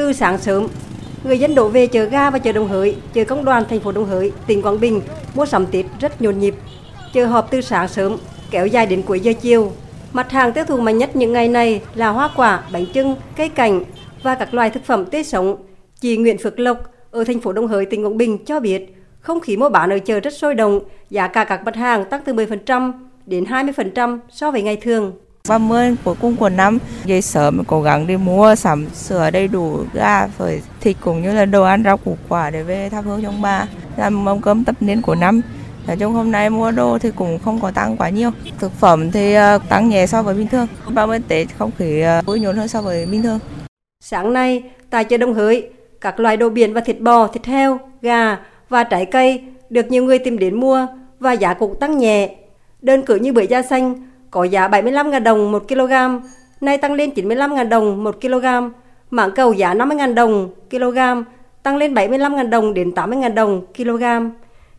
Từ sáng sớm, người dân đổ về chợ ga và chợ Đồng Hới, chợ công đoàn thành phố Đồng Hới, tỉnh Quảng Bình mua sắm Tết rất nhộn nhịp. Chợ họp từ sáng sớm kéo dài đến cuối giờ chiều. Mặt hàng tiêu thụ mạnh nhất những ngày này là hoa quả, bánh trưng cây cảnh và các loại thực phẩm tươi sống. Chị Nguyễn Phước Lộc ở thành phố Đồng Hới, tỉnh Quảng Bình cho biết, không khí mua bán ở chợ rất sôi động, giá cả các mặt hàng tăng từ 10% đến 20% so với ngày thường. 30 cuối cùng của năm dậy sớm cố gắng đi mua sắm sửa đầy đủ gà phở, thịt cũng như là đồ ăn rau củ quả để về thắp hương trong bà làm mâm cơm tập niên của năm Nói chung hôm nay mua đồ thì cũng không có tăng quá nhiều. Thực phẩm thì ờ, tăng nhẹ so với bình thường. 30 Tết không khí ờ, vui nhộn hơn so với bình thường. Sáng nay, tại chợ Đông Hới, các loại đồ biển và thịt bò, thịt heo, gà và trái cây được nhiều người tìm đến mua và giá cũng tăng nhẹ. Đơn cử như bưởi da xanh có giá 75.000 đồng 1 kg, nay tăng lên 95.000 đồng 1 kg. Mảng cầu giá 50.000 đồng kg, tăng lên 75.000 đồng đến 80.000 đồng kg.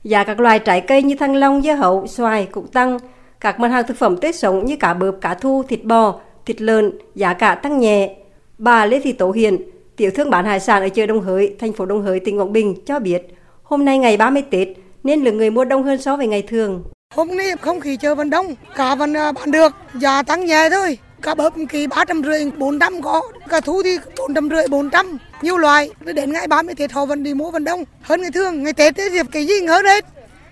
Giá các loài trái cây như thanh long, dưa hấu, xoài cũng tăng. Các mặt hàng thực phẩm tết sống như cá bợp, cá thu, thịt bò, thịt lợn, giá cả tăng nhẹ. Bà Lê Thị Tổ Hiền, tiểu thương bán hải sản ở chợ Đông Hới, thành phố Đông Hới, tỉnh Quảng Bình cho biết, hôm nay ngày 30 Tết nên lượng người mua đông hơn so với ngày thường. Hôm nay không khí chợ vẫn đông, cá vẫn à, bán được, giá tăng nhẹ thôi. Cá bớp kỳ ba trăm rưỡi, bốn trăm có, cá thú thì bốn trăm rưỡi, bốn trăm, nhiều loại. Đến ngày 30 Tết họ vẫn đi mua vẫn đông, hơn ngày thường. Ngày Tết thì cái gì ngỡ hết.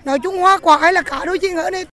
Nói chung hoa quả hay là cả đôi chi ngỡ hết.